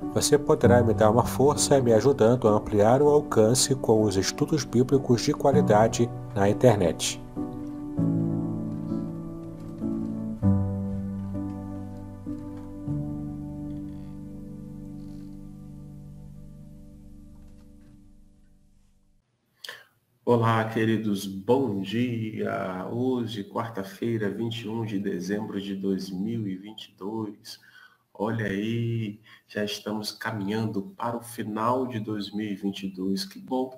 Você poderá me dar uma força me ajudando a ampliar o alcance com os estudos bíblicos de qualidade na internet. Olá, queridos, bom dia! Hoje, quarta-feira, 21 de dezembro de 2022. Olha aí, já estamos caminhando para o final de 2022. Que bom,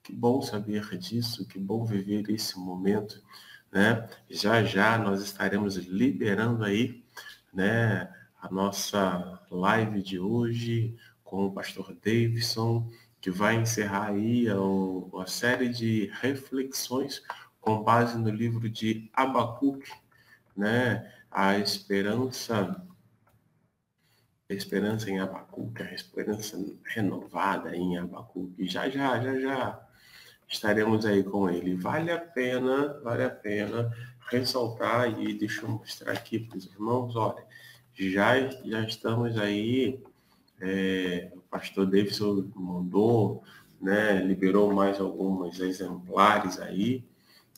que bom saber disso, que bom viver esse momento, né? Já já nós estaremos liberando aí, né, a nossa live de hoje com o pastor Davidson, que vai encerrar aí uma série de reflexões com base no livro de Abacuque, né? A esperança a esperança em Abacuque, a esperança renovada em Abacuque. Já, já, já, já estaremos aí com ele. Vale a pena, vale a pena ressaltar e deixa eu mostrar aqui para os irmãos, olha, já, já estamos aí, é, o pastor Davidson mandou, né, liberou mais alguns exemplares aí,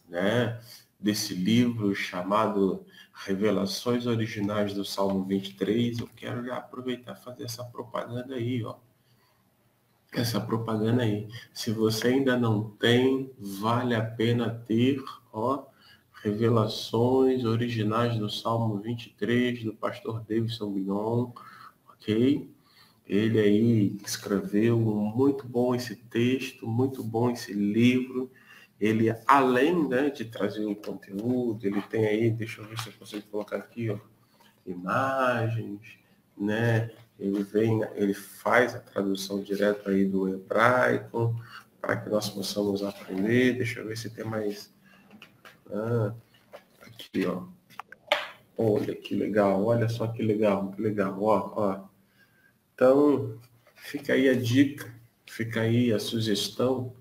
né, desse livro chamado Revelações Originais do Salmo 23, eu quero já aproveitar e fazer essa propaganda aí, ó. Essa propaganda aí. Se você ainda não tem, vale a pena ter, ó, Revelações Originais do Salmo 23, do pastor Davidson Bignon, ok? Ele aí escreveu muito bom esse texto, muito bom esse livro ele, além né, de trazer o conteúdo, ele tem aí, deixa eu ver se eu consigo colocar aqui, ó, imagens, né? Ele vem, ele faz a tradução direto aí do hebraico, para que nós possamos aprender. Deixa eu ver se tem mais. Ah, aqui, ó. Olha que legal, olha só que legal, que legal, ó, ó. Então, fica aí a dica, fica aí a sugestão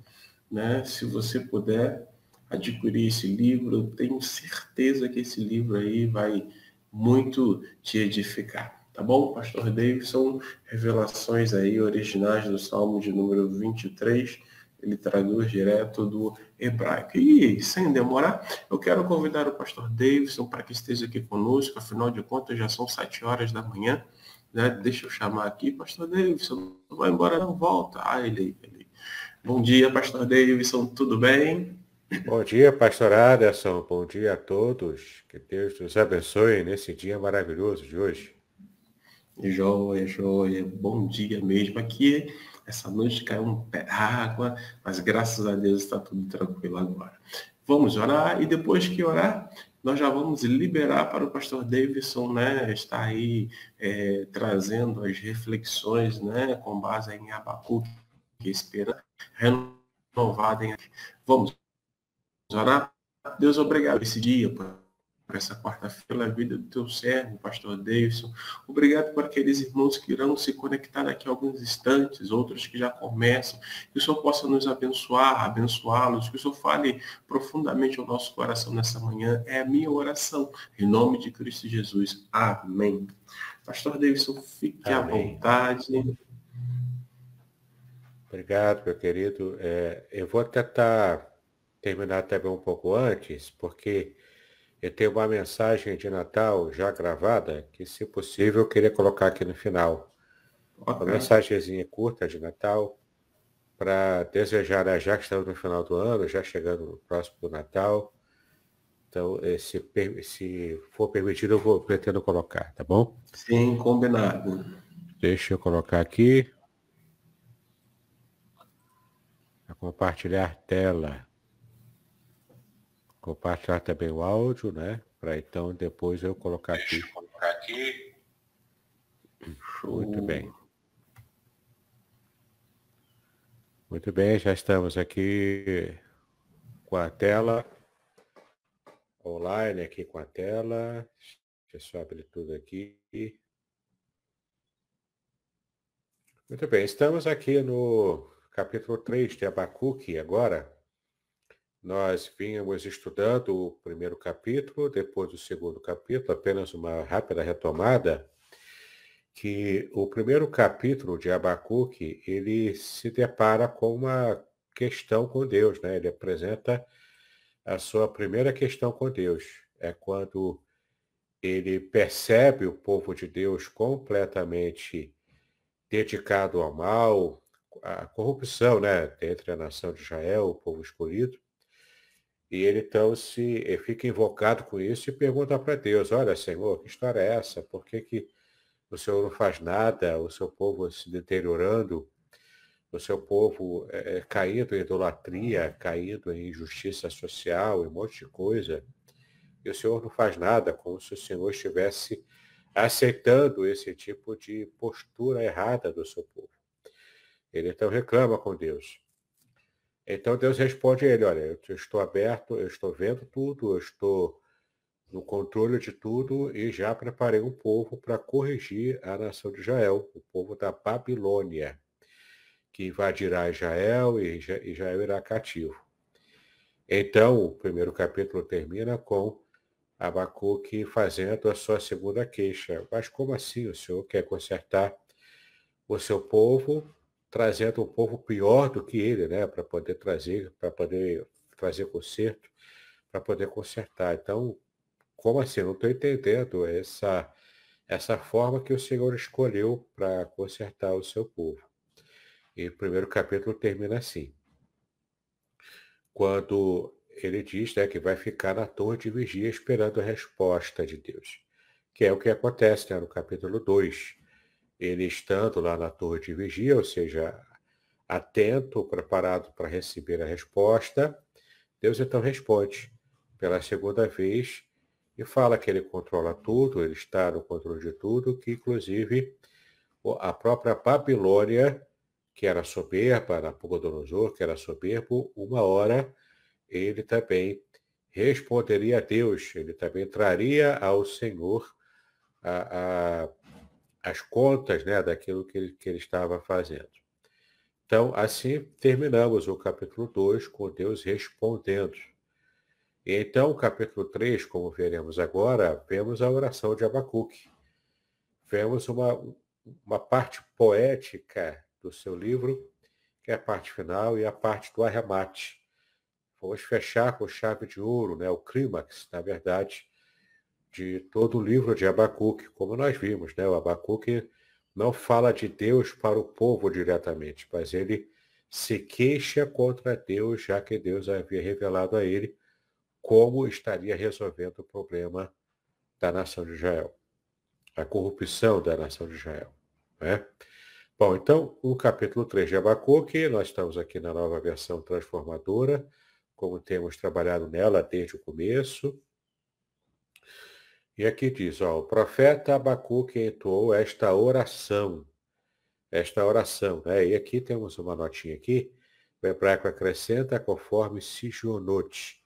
né? Se você puder adquirir esse livro, eu tenho certeza que esse livro aí vai muito te edificar. Tá bom? Pastor Davidson, revelações aí originais do Salmo de número 23, ele traduz direto do hebraico. E, sem demorar, eu quero convidar o pastor Davidson para que esteja aqui conosco, afinal de contas já são sete horas da manhã, né? Deixa eu chamar aqui, pastor Davidson, não vai embora não, volta. Ah, ele, ele Bom dia, pastor Davidson, tudo bem? Bom dia, pastor Aderson, bom dia a todos. Que Deus nos abençoe nesse dia maravilhoso de hoje. Joia, joia, bom dia mesmo. Aqui, essa noite caiu um pé d'água, mas graças a Deus está tudo tranquilo agora. Vamos orar e depois que orar, nós já vamos liberar para o pastor Davidson, né, está aí é, trazendo as reflexões, né, com base em Abacuque, que espera renovada em Vamos orar? Deus, obrigado esse dia, por essa quarta-feira, a vida do teu servo, pastor Davidson. Obrigado por aqueles irmãos que irão se conectar daqui a alguns instantes, outros que já começam. Que o Senhor possa nos abençoar, abençoá-los, que o Senhor fale profundamente ao nosso coração nessa manhã. É a minha oração, em nome de Cristo Jesus. Amém. Pastor Davidson, fique Amém. à vontade. Obrigado, meu querido. É, eu vou tentar terminar também um pouco antes, porque eu tenho uma mensagem de Natal já gravada, que se possível eu queria colocar aqui no final. Okay. Uma mensagenzinha curta de Natal, para desejar, né, já que estamos no final do ano, já chegando no próximo do Natal, Então, se, se for permitido, eu vou, pretendo colocar, tá bom? Sim, combinado. Deixa eu colocar aqui. Compartilhar tela. Compartilhar também o áudio, né? Para então depois eu colocar aqui. Deixa eu colocar aqui. Muito bem. Muito bem, já estamos aqui com a tela online aqui com a tela. Deixa eu só abrir tudo aqui. Muito bem, estamos aqui no capítulo 3 de Abacuque agora. Nós vínhamos estudando o primeiro capítulo, depois o segundo capítulo, apenas uma rápida retomada, que o primeiro capítulo de Abacuque, ele se depara com uma questão com Deus, né? Ele apresenta a sua primeira questão com Deus. É quando ele percebe o povo de Deus completamente dedicado ao mal, a corrupção, né, entre a nação de Israel, o povo escolhido. E ele então se fica invocado com isso e pergunta para Deus: Olha, Senhor, que história é essa? Por que, que o Senhor não faz nada? O seu povo se deteriorando, o seu povo é, caindo em idolatria, caindo em injustiça social, em um monte de coisa. E o Senhor não faz nada, como se o Senhor estivesse aceitando esse tipo de postura errada do seu povo. Ele então reclama com Deus. Então Deus responde a ele, olha, eu estou aberto, eu estou vendo tudo, eu estou no controle de tudo e já preparei um povo para corrigir a nação de Israel, o povo da Babilônia, que invadirá Israel e Israel irá cativo. Então, o primeiro capítulo termina com Abacuque fazendo a sua segunda queixa. Mas como assim o Senhor quer consertar o seu povo trazendo um povo pior do que ele, né, para poder trazer, para poder trazer conserto, para poder consertar. Então, como assim? Não estou entendendo essa essa forma que o Senhor escolheu para consertar o seu povo. E o primeiro capítulo termina assim. Quando ele diz né, que vai ficar na torre de vigia esperando a resposta de Deus. Que é o que acontece né, no capítulo 2 ele estando lá na torre de vigia, ou seja, atento, preparado para receber a resposta, Deus então responde pela segunda vez e fala que ele controla tudo, ele está no controle de tudo, que inclusive a própria Babilônia, que era soberba, Nabucodonosor, que era soberbo, uma hora ele também responderia a Deus, ele também traria ao Senhor a, a as contas né, daquilo que ele, que ele estava fazendo. Então, assim terminamos o capítulo 2 com Deus respondendo. E então, capítulo 3, como veremos agora, vemos a oração de Abacuque. Vemos uma, uma parte poética do seu livro, que é a parte final e a parte do arremate. Vamos fechar com chave de ouro, né, o clímax, na verdade, de todo o livro de Abacuque, como nós vimos, né? O Abacuque não fala de Deus para o povo diretamente, mas ele se queixa contra Deus, já que Deus havia revelado a ele como estaria resolvendo o problema da nação de Israel, a corrupção da nação de Israel. Né? Bom, então, o capítulo 3 de Abacuque, nós estamos aqui na nova versão transformadora, como temos trabalhado nela desde o começo. E aqui diz, ó, o profeta Abacuque entoou esta oração. Esta oração, né? E aqui temos uma notinha aqui, o hebraico acrescenta conforme Sijonote,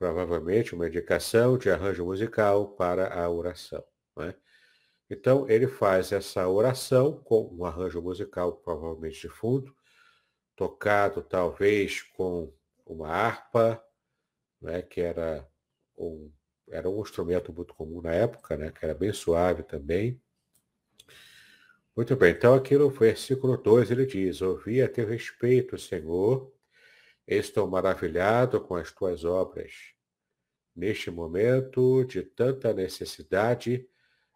provavelmente uma indicação de arranjo musical para a oração. Né? Então, ele faz essa oração com um arranjo musical, provavelmente de fundo, tocado talvez com uma harpa, né, que era um era um instrumento muito comum na época, né, que era bem suave também. Muito bem, então aqui no versículo 2 ele diz, ouvi a teu respeito, Senhor, estou maravilhado com as tuas obras. Neste momento de tanta necessidade,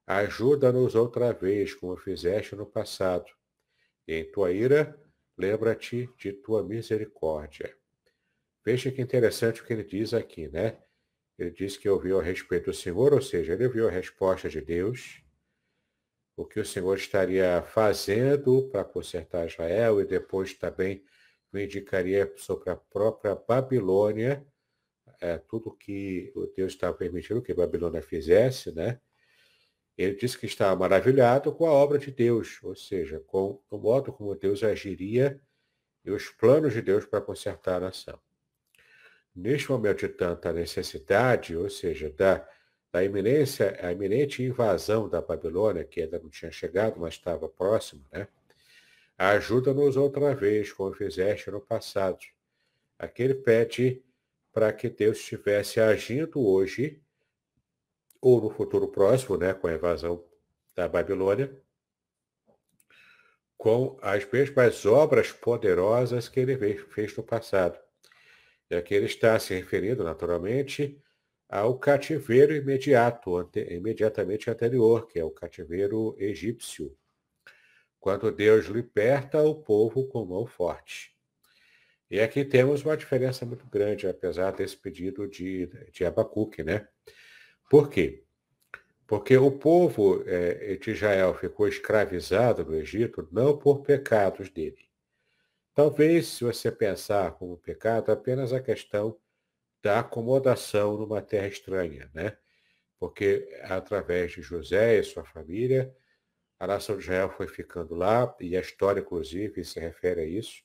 ajuda-nos outra vez, como fizeste no passado. Em tua ira, lembra-te de tua misericórdia. Veja que interessante o que ele diz aqui, né? Ele disse que ouviu a respeito do Senhor, ou seja, ele ouviu a resposta de Deus, o que o Senhor estaria fazendo para consertar Israel e depois também indicaria sobre a própria Babilônia, é, tudo que o Deus estava permitindo que Babilônia fizesse, né? Ele disse que estava maravilhado com a obra de Deus, ou seja, com o modo como Deus agiria e os planos de Deus para consertar a nação. Neste momento de tanta necessidade, ou seja, da, da iminência, a iminente invasão da Babilônia, que ainda não tinha chegado, mas estava próximo, né? Ajuda-nos outra vez, como fizeste no passado. Aquele pede para que Deus estivesse agindo hoje ou no futuro próximo, né, com a invasão da Babilônia, com as mesmas obras poderosas que ele fez no passado. E aqui ele está se referindo, naturalmente, ao cativeiro imediato, ante, imediatamente anterior, que é o cativeiro egípcio, quando Deus liberta o povo com mão forte. E aqui temos uma diferença muito grande, apesar desse pedido de, de Abacuque, né? Por quê? Porque o povo é, de Israel ficou escravizado no Egito não por pecados dele. Talvez, se você pensar como pecado, apenas a questão da acomodação numa terra estranha, né? Porque através de José e sua família, a nação de Israel foi ficando lá, e a história, inclusive, se refere a isso.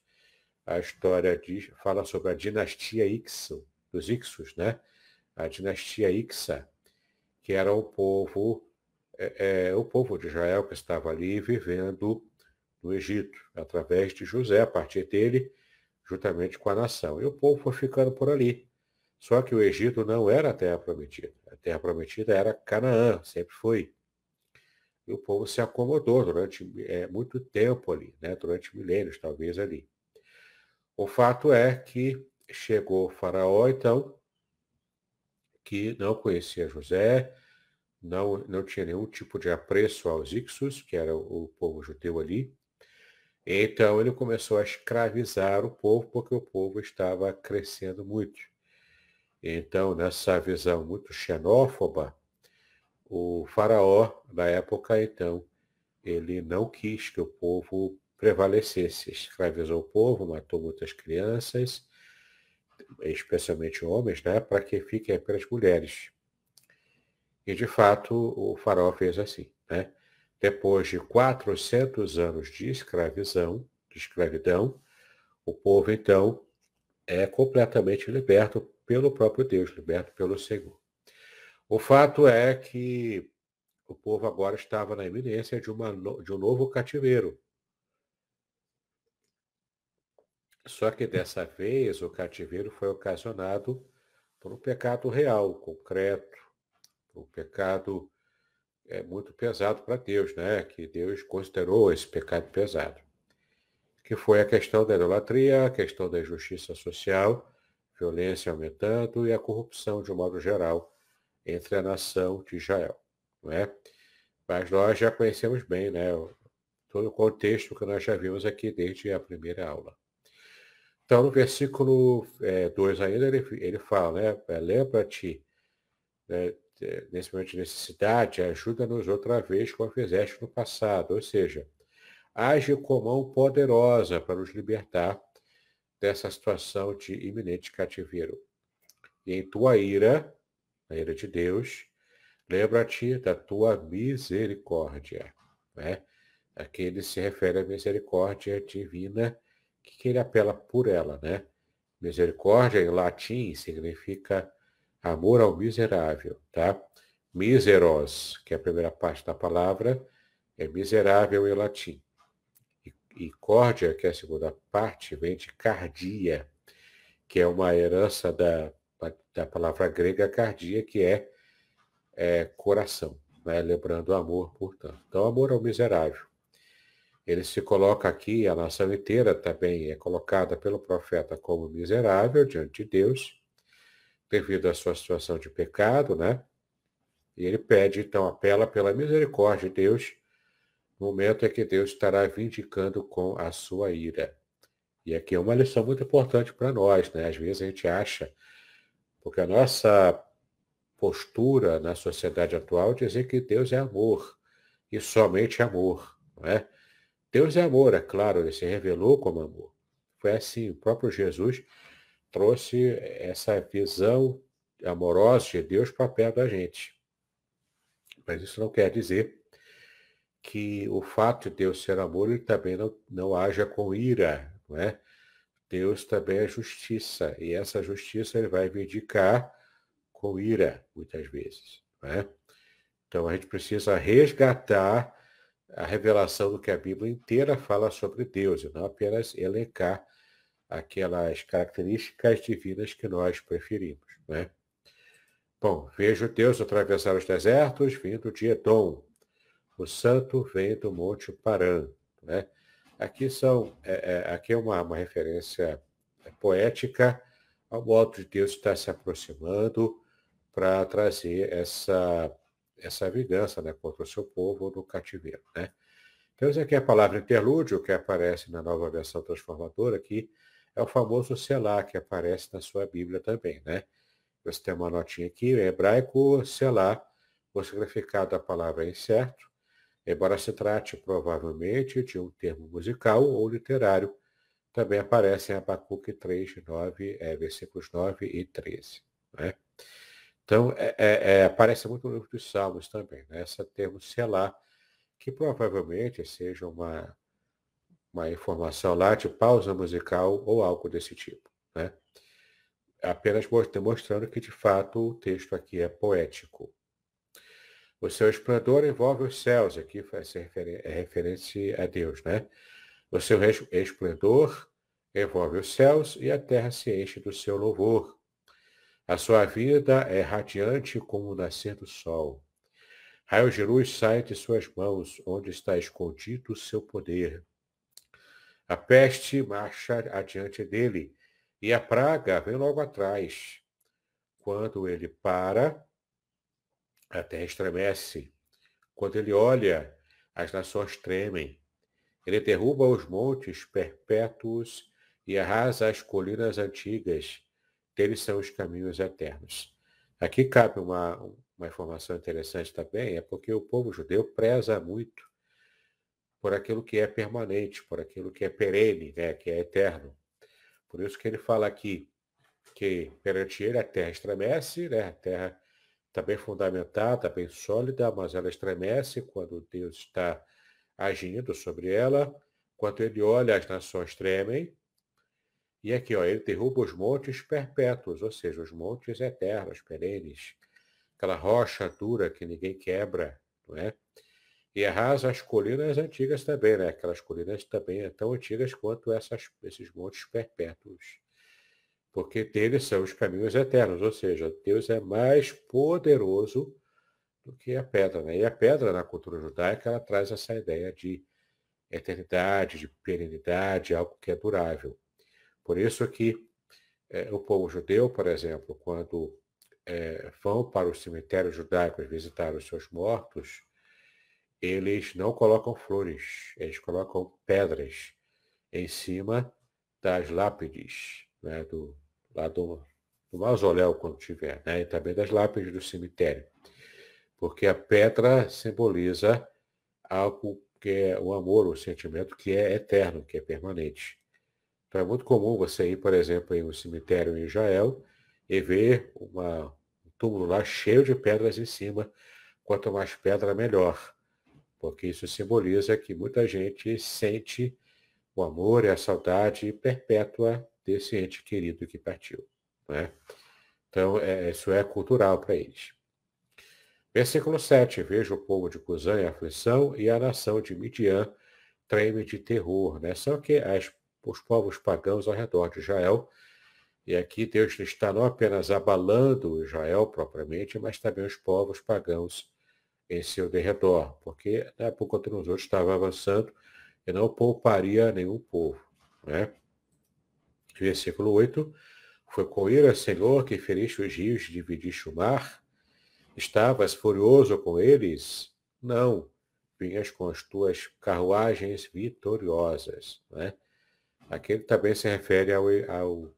A história diz, fala sobre a dinastia Ixo, dos Ixos, né? A dinastia Ixa, que era o povo, é, é, o povo de Israel que estava ali vivendo no Egito, através de José, a partir dele, juntamente com a nação. E o povo foi ficando por ali. Só que o Egito não era a terra prometida. A terra prometida era Canaã, sempre foi. E o povo se acomodou durante é, muito tempo ali, né? durante milênios, talvez ali. O fato é que chegou faraó, então, que não conhecia José, não, não tinha nenhum tipo de apreço aos Ixos, que era o povo judeu ali. Então ele começou a escravizar o povo, porque o povo estava crescendo muito. Então, nessa visão muito xenófoba, o faraó, na época, então, ele não quis que o povo prevalecesse. Escravizou o povo, matou muitas crianças, especialmente homens, né, para que fiquem apenas mulheres. E, de fato, o faraó fez assim. Né? Depois de 400 anos de escravidão, de escravidão, o povo, então, é completamente liberto pelo próprio Deus, liberto pelo Senhor. O fato é que o povo agora estava na iminência de, uma, de um novo cativeiro. Só que dessa vez o cativeiro foi ocasionado por um pecado real, concreto, um pecado é muito pesado para Deus, né? Que Deus considerou esse pecado pesado. Que foi a questão da idolatria, a questão da injustiça social, violência aumentando e a corrupção de um modo geral entre a nação de Israel, não é? Mas nós já conhecemos bem, né? Todo o contexto que nós já vimos aqui desde a primeira aula. Então, no versículo 2 é, ainda, ele, ele fala, né? É, lembra-te, né, nesse momento de necessidade, ajuda-nos outra vez como fizeste no passado. Ou seja, age com mão poderosa para nos libertar dessa situação de iminente cativeiro. E em tua ira, a ira de Deus, lembra-te da tua misericórdia. Né? Aqui ele se refere à misericórdia divina que ele apela por ela, né? Misericórdia em latim significa amor ao miserável, tá? Miseros, que é a primeira parte da palavra, é miserável em latim. E, e córdia, que é a segunda parte, vem de cardia, que é uma herança da, da palavra grega cardia, que é, é coração, né? lembrando o amor, portanto. Então, amor ao miserável. Ele se coloca aqui, a nação inteira também é colocada pelo profeta como miserável diante de Deus, devido à sua situação de pecado, né? E ele pede, então, apela pela misericórdia de Deus, no momento em que Deus estará vindicando com a sua ira. E aqui é uma lição muito importante para nós, né? Às vezes a gente acha, porque a nossa postura na sociedade atual dizer que Deus é amor e somente amor. Não é? Deus é amor, é claro, ele se revelou como amor. Foi assim, o próprio Jesus trouxe essa visão amorosa de Deus para perto da gente. Mas isso não quer dizer que o fato de Deus ser amor, ele também não, não haja com ira, não é? Deus também é justiça, e essa justiça ele vai vindicar com ira, muitas vezes. Não é? Então a gente precisa resgatar a revelação do que a Bíblia inteira fala sobre Deus, e não apenas elencar aquelas características divinas que nós preferimos. Né? Bom, vejo Deus atravessar os desertos vindo de Edom. O santo vem do Monte Paran. Né? Aqui, são, é, é, aqui é uma, uma referência poética ao modo de Deus estar se aproximando para trazer essa essa vingança né, contra o seu povo no cativeiro. Né? Temos aqui a palavra interlúdio, que aparece na nova versão transformadora, que é o famoso selá, que aparece na sua Bíblia também. Né? Você tem uma notinha aqui, em hebraico, selá, o significado da palavra é incerto, embora se trate provavelmente de um termo musical ou literário, também aparece em Abacuque 3, 9, é, versículos 9 e 13. Né? Então, é, é, é, aparece muito no livro dos Salmos também, né? esse termo selar, que provavelmente seja uma, uma informação lá de pausa musical ou algo desse tipo. Né? Apenas demonstrando que, de fato, o texto aqui é poético. O seu esplendor envolve os céus, aqui faz é referência a Deus, né? O seu esplendor envolve os céus e a terra se enche do seu louvor. A sua vida é radiante como o nascer do sol. Raios de luz saem de suas mãos, onde está escondido o seu poder. A peste marcha adiante dele, e a praga vem logo atrás. Quando ele para, a terra estremece. Quando ele olha, as nações tremem. Ele derruba os montes perpétuos e arrasa as colinas antigas deles são os caminhos eternos. Aqui cabe uma, uma informação interessante também, é porque o povo judeu preza muito por aquilo que é permanente, por aquilo que é perene, né, que é eterno. Por isso que ele fala aqui que perante ele a terra estremece, né, a terra está bem fundamentada, bem sólida, mas ela estremece quando Deus está agindo sobre ela. Quando ele olha, as nações tremem, e aqui, ó, ele derruba os montes perpétuos, ou seja, os montes eternos, perenes, aquela rocha dura que ninguém quebra, não é? E arrasa as colinas antigas também, né? Aquelas colinas também tão antigas quanto essas, esses montes perpétuos. Porque deles são os caminhos eternos, ou seja, Deus é mais poderoso do que a pedra. Né? E a pedra, na cultura judaica, ela traz essa ideia de eternidade, de perenidade, algo que é durável. Por isso que é, o povo judeu, por exemplo, quando é, vão para os cemitérios judaicos visitar os seus mortos, eles não colocam flores, eles colocam pedras em cima das lápides, né, do, lá do, do mausoléu, quando tiver, né, e também das lápides do cemitério. Porque a pedra simboliza algo que é o amor, o sentimento que é eterno, que é permanente. Então é muito comum você ir, por exemplo, em um cemitério em Israel e ver uma, um túmulo lá cheio de pedras em cima. Quanto mais pedra, melhor. Porque isso simboliza que muita gente sente o amor e a saudade perpétua desse ente querido que partiu. Né? Então, é, isso é cultural para eles. Versículo 7. Veja o povo de Cusã em aflição e a nação de Midian treme de terror. Né? Só que as os povos pagãos ao redor de Israel. E aqui Deus está não apenas abalando Israel propriamente, mas também os povos pagãos em seu derredor, porque Nabucodonosor estava avançando e não pouparia nenhum povo. Né? Versículo 8. Foi com ira, Senhor, que feriste os rios dividiste o mar? Estavas furioso com eles? Não. Vinhas com as tuas carruagens vitoriosas. Né? Aqui ele também se refere ao, ao,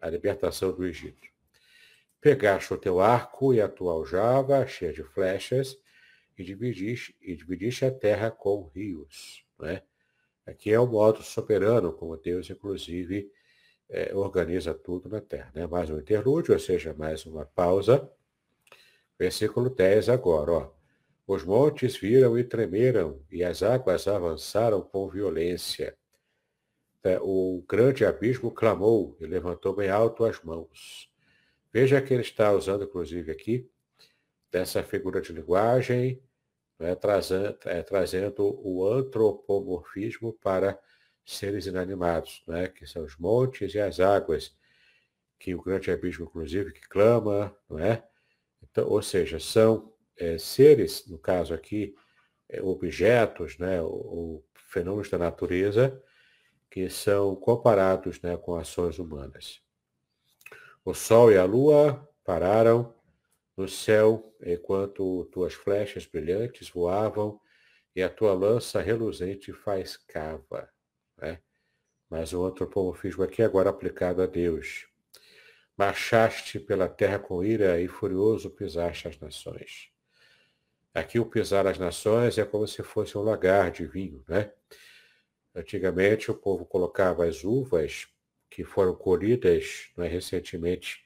à libertação do Egito. pegaste o teu arco e a tua aljava, cheia de flechas, e dividiste, e dividiste a terra com rios. Né? Aqui é o modo soberano, como Deus, inclusive, é, organiza tudo na terra. Né? Mais um interlúdio, ou seja, mais uma pausa. Versículo 10 agora. Ó. Os montes viram e tremeram, e as águas avançaram com violência. É, o grande abismo clamou e levantou bem alto as mãos. Veja que ele está usando, inclusive, aqui, dessa figura de linguagem, né, trazendo, é, trazendo o antropomorfismo para seres inanimados, né, que são os montes e as águas, que o grande abismo, inclusive, que clama, não é? Então, ou seja, são é, seres, no caso aqui, é, objetos, né, ou, fenômenos da natureza, que são comparados né, com ações humanas. O sol e a lua pararam no céu enquanto tuas flechas brilhantes voavam e a tua lança reluzente faiscava. Né? Mas o antropomorfismo aqui agora aplicado a Deus. Marchaste pela terra com ira e furioso pisaste as nações. Aqui o pisar as nações é como se fosse um lagar de vinho, né? Antigamente o povo colocava as uvas que foram colhidas né, recentemente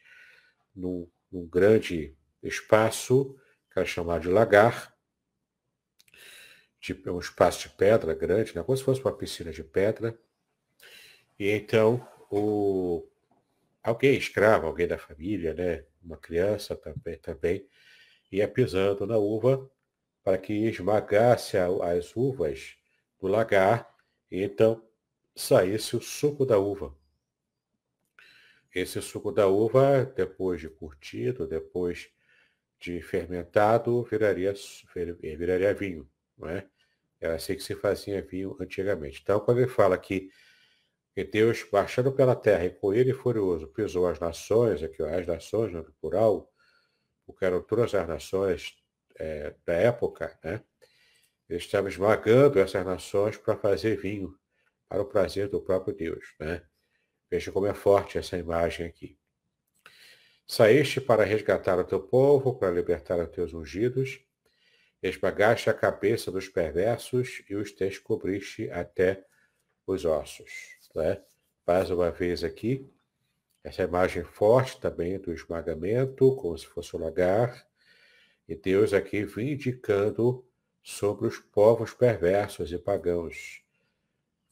num, num grande espaço, que era chamado de lagar, tipo, um espaço de pedra grande, né? como se fosse uma piscina de pedra. E então o, alguém escravo, alguém da família, né? uma criança também, também ia pisando na uva para que esmagasse as uvas do lagar e então saísse o suco da uva. Esse suco da uva, depois de curtido, depois de fermentado, viraria, viraria vinho. Não é? Era assim que se fazia vinho antigamente. Então, quando ele fala que, Deus, baixando pela terra e com ele furioso, pisou as nações, aqui as nações, no plural, porque eram todas as nações é, da época, né? ele estava esmagando essas nações para fazer vinho, para o prazer do próprio Deus. Né? Veja como é forte essa imagem aqui. Saíste para resgatar o teu povo, para libertar os teus ungidos, esmagaste a cabeça dos perversos e os descobriste até os ossos. Né? Mais uma vez aqui, essa imagem forte também do esmagamento, como se fosse um lagar, e Deus aqui vindicando sobre os povos perversos e pagãos.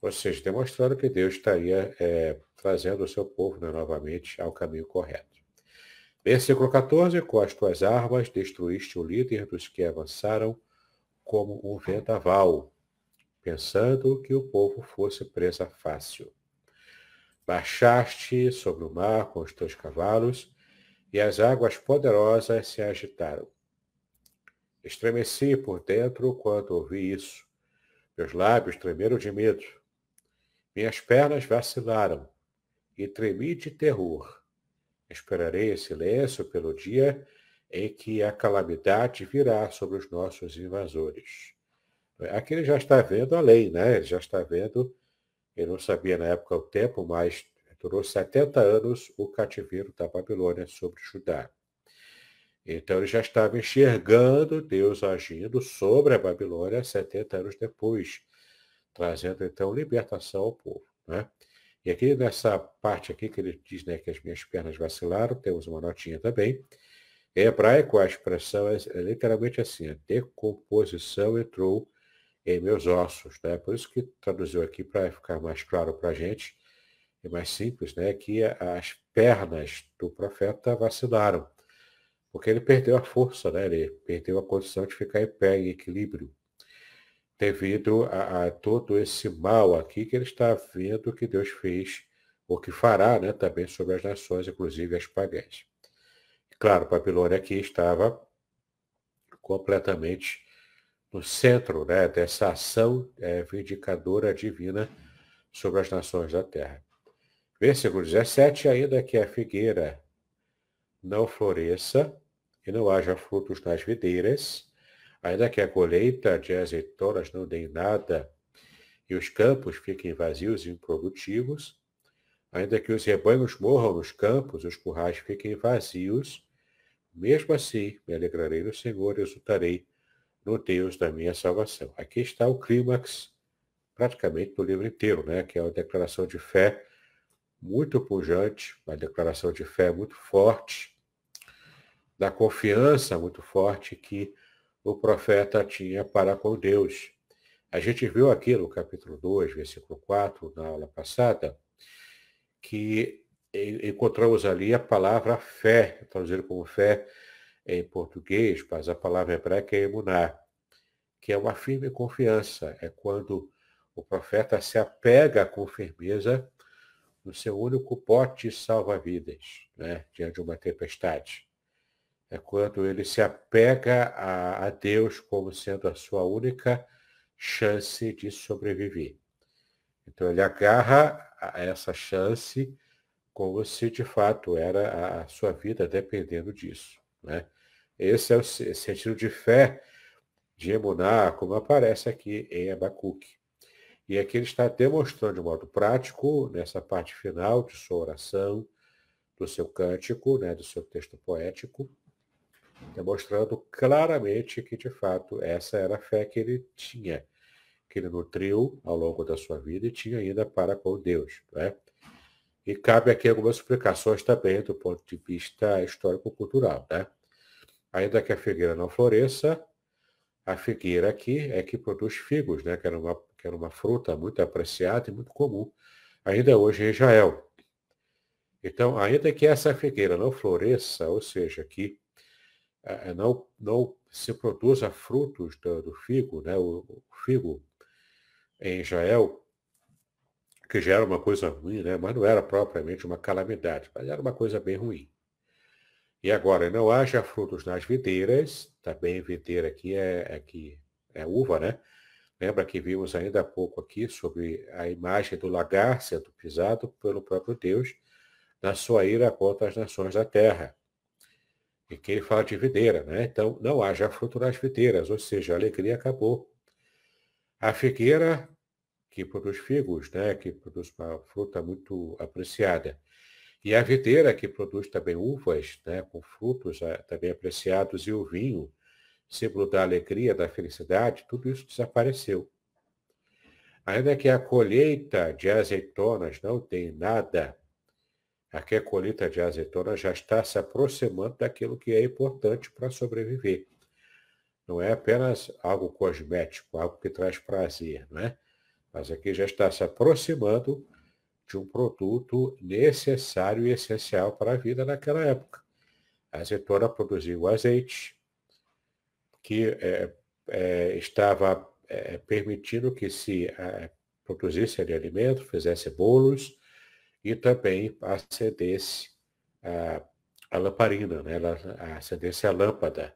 Ou seja, demonstrando que Deus estaria é, trazendo o seu povo né, novamente ao caminho correto. Versículo 14: Com as tuas armas destruíste o líder dos que avançaram como um vendaval, pensando que o povo fosse presa fácil. Baixaste sobre o mar com os teus cavalos, e as águas poderosas se agitaram. Estremeci por dentro quando ouvi isso. Meus lábios tremeram de medo. Minhas pernas vacilaram e tremi de terror. Esperarei em silêncio pelo dia em que a calamidade virá sobre os nossos invasores. Aqui ele já está vendo a lei, né? Ele já está vendo, ele não sabia na época o tempo, mas durou 70 anos o cativeiro da Babilônia sobre Judá. Então ele já estava enxergando Deus agindo sobre a Babilônia 70 anos depois, trazendo então libertação ao povo. Né? E aqui nessa parte aqui que ele diz né, que as minhas pernas vacilaram, temos uma notinha também. Em hebraico, a expressão é, é literalmente assim, a decomposição entrou em meus ossos. Né? Por isso que traduziu aqui para ficar mais claro para a gente, e mais simples, né? que as pernas do profeta vacilaram, porque ele perdeu a força, né? ele perdeu a condição de ficar em pé, em equilíbrio devido a, a, todo esse mal aqui que ele está vendo que Deus fez, ou que fará né, também sobre as nações, inclusive as pagãs. Claro, Babilônia aqui estava completamente no centro né, dessa ação é, vindicadora divina sobre as nações da terra. Versículo 17, ainda que a figueira não floresça e não haja frutos nas videiras, Ainda que a colheita de azeitonas não dê nada e os campos fiquem vazios e improdutivos, ainda que os rebanhos morram nos campos, os currais fiquem vazios Mesmo assim, me alegrarei no Senhor e exultarei no Deus da minha salvação. Aqui está o clímax praticamente do livro inteiro, né? que é uma declaração de fé muito pujante, uma declaração de fé muito forte, da confiança muito forte que o profeta tinha para com Deus. A gente viu aqui no capítulo 2, versículo 4, na aula passada, que encontramos ali a palavra fé, traduzido como fé em português, mas a palavra hebraica é emuná, que é uma firme confiança, é quando o profeta se apega com firmeza no seu único pote salva-vidas, né, diante de uma tempestade. É quando ele se apega a, a Deus como sendo a sua única chance de sobreviver. Então ele agarra a essa chance como se de fato era a sua vida dependendo disso. Né? Esse é o sentido de fé de Emuná, como aparece aqui em Abacuque. E aqui ele está demonstrando de modo prático, nessa parte final de sua oração, do seu cântico, né, do seu texto poético, demonstrando claramente que, de fato, essa era a fé que ele tinha, que ele nutriu ao longo da sua vida e tinha ainda para com Deus. Né? E cabe aqui algumas explicações também do ponto de vista histórico-cultural. Né? Ainda que a figueira não floresça, a figueira aqui é que produz figos, né? que, era uma, que era uma fruta muito apreciada e muito comum, ainda hoje em Israel. Então, ainda que essa figueira não floresça, ou seja, que não, não se produza frutos do, do figo, né? o, o figo em Israel, que já era uma coisa ruim, né? mas não era propriamente uma calamidade, mas era uma coisa bem ruim. E agora, não haja frutos nas videiras, também videira aqui é, aqui é uva, né? Lembra que vimos ainda há pouco aqui sobre a imagem do lagar sendo pisado pelo próprio Deus na sua ira contra as nações da terra. E que ele fala de videira, né? Então, não haja fruto nas videiras, ou seja, a alegria acabou. A figueira que produz figos, né, que produz uma fruta muito apreciada. E a videira, que produz também uvas, né, com frutos eh, também apreciados, e o vinho, símbolo da alegria, da felicidade, tudo isso desapareceu. Ainda que a colheita de azeitonas não tem nada, a colheita de azeitonas já está se aproximando daquilo que é importante para sobreviver. Não é apenas algo cosmético, algo que traz prazer, não é? mas aqui já está se aproximando de um produto necessário e essencial para a vida naquela época. A azeitona produzia o azeite, que é, é, estava é, permitindo que se é, produzisse ali alimento, fizesse bolos e também acendesse a, a lamparina, né? acendesse a lâmpada.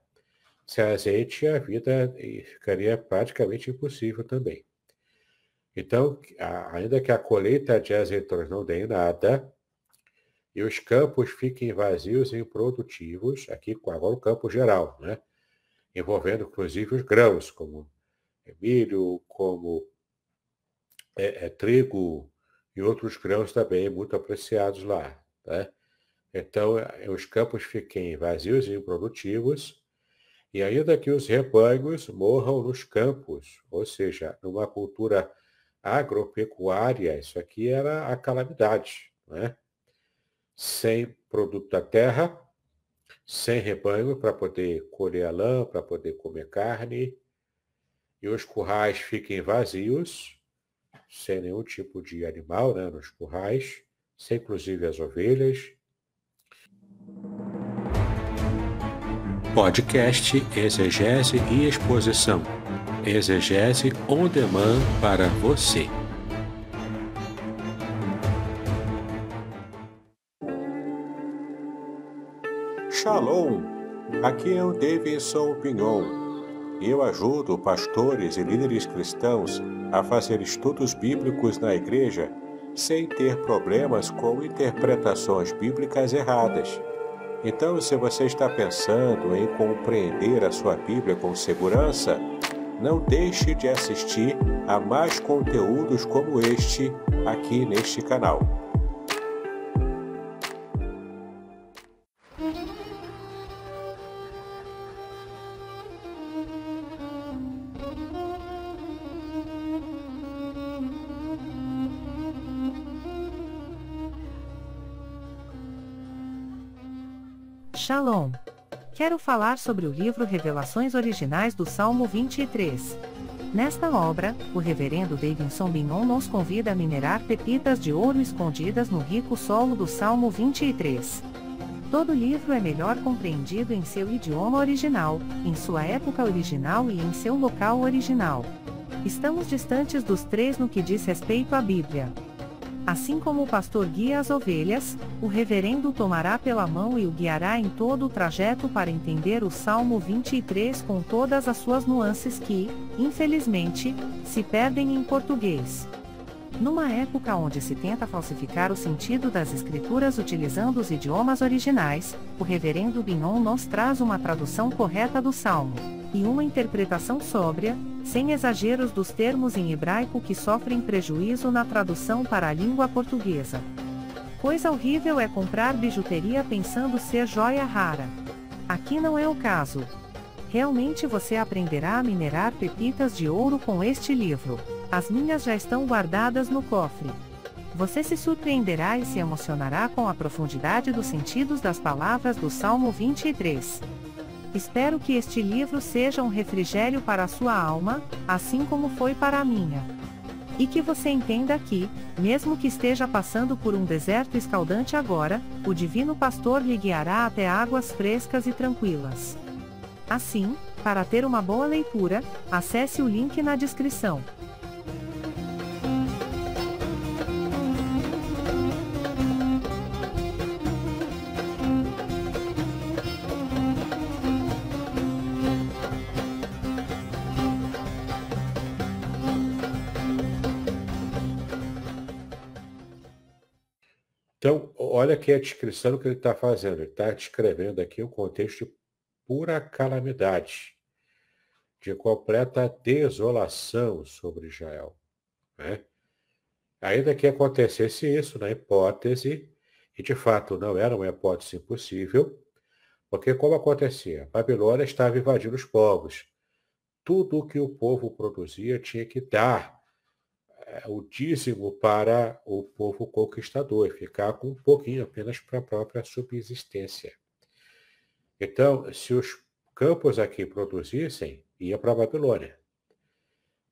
Sem azeite, a vida ficaria praticamente impossível também. Então, ainda que a colheita de azeitonas não dê nada, e os campos fiquem vazios e improdutivos, aqui agora o campo geral, né? envolvendo inclusive os grãos, como milho, como é, é, trigo e outros grãos também muito apreciados lá. Né? Então, é, os campos fiquem vazios e improdutivos, e ainda que os rebanhos morram nos campos, ou seja, numa cultura agropecuária, isso aqui era a calamidade. Né? Sem produto da terra, sem rebanho para poder colher a lã, para poder comer carne, e os currais fiquem vazios, sem nenhum tipo de animal né, nos currais, sem inclusive as ovelhas. Podcast Exegese e Exposição Exegese on demand para você. Shalom! Aqui é o Davidson Pignon. Eu ajudo pastores e líderes cristãos a fazer estudos bíblicos na igreja sem ter problemas com interpretações bíblicas erradas. Então, se você está pensando em compreender a sua Bíblia com segurança, não deixe de assistir a mais conteúdos como este aqui neste canal. Shalom! Quero falar sobre o livro Revelações Originais do Salmo 23. Nesta obra, o reverendo Davidson Bignon nos convida a minerar pepitas de ouro escondidas no rico solo do Salmo 23. Todo livro é melhor compreendido em seu idioma original, em sua época original e em seu local original. Estamos distantes dos três no que diz respeito à Bíblia. Assim como o pastor guia as ovelhas, o reverendo tomará pela mão e o guiará em todo o trajeto para entender o Salmo 23 com todas as suas nuances que, infelizmente, se perdem em português. Numa época onde se tenta falsificar o sentido das escrituras utilizando os idiomas originais, o reverendo Binon nos traz uma tradução correta do Salmo e uma interpretação sóbria, sem exageros dos termos em hebraico que sofrem prejuízo na tradução para a língua portuguesa. Coisa horrível é comprar bijuteria pensando ser joia rara. Aqui não é o caso. Realmente você aprenderá a minerar pepitas de ouro com este livro. As minhas já estão guardadas no cofre. Você se surpreenderá e se emocionará com a profundidade dos sentidos das palavras do Salmo 23. Espero que este livro seja um refrigério para a sua alma, assim como foi para a minha. E que você entenda que, mesmo que esteja passando por um deserto escaldante agora, o Divino Pastor lhe guiará até águas frescas e tranquilas. Assim, para ter uma boa leitura, acesse o link na descrição. Olha aqui a descrição que ele está fazendo. Ele está descrevendo aqui um contexto de pura calamidade, de completa desolação sobre Israel. Né? Ainda que acontecesse isso na hipótese, e de fato não era uma hipótese impossível, porque como acontecia? Babilônia estava invadindo os povos. Tudo o que o povo produzia tinha que dar o dízimo para o povo conquistador, ficar com um pouquinho apenas para a própria subsistência. Então, se os campos aqui produzissem, ia para a Babilônia.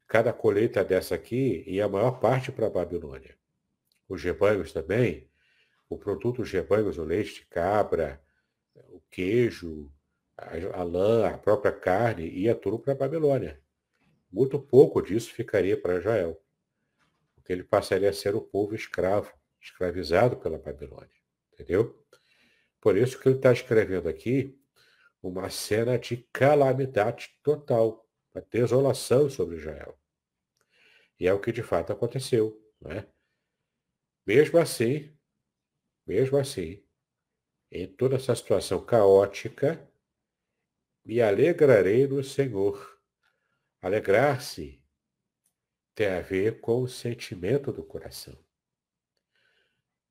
Cada colheita dessa aqui ia a maior parte para a Babilônia. Os rebanhos também, o produto dos rebanhos, o leite de cabra, o queijo, a, a lã, a própria carne, ia tudo para a Babilônia. Muito pouco disso ficaria para Israel porque ele passaria a ser o povo escravo, escravizado pela Babilônia. Entendeu? Por isso que ele está escrevendo aqui uma cena de calamidade total, uma desolação sobre Israel. E é o que de fato aconteceu. Né? Mesmo assim, mesmo assim, em toda essa situação caótica, me alegrarei no Senhor. Alegrar-se tem a ver com o sentimento do coração.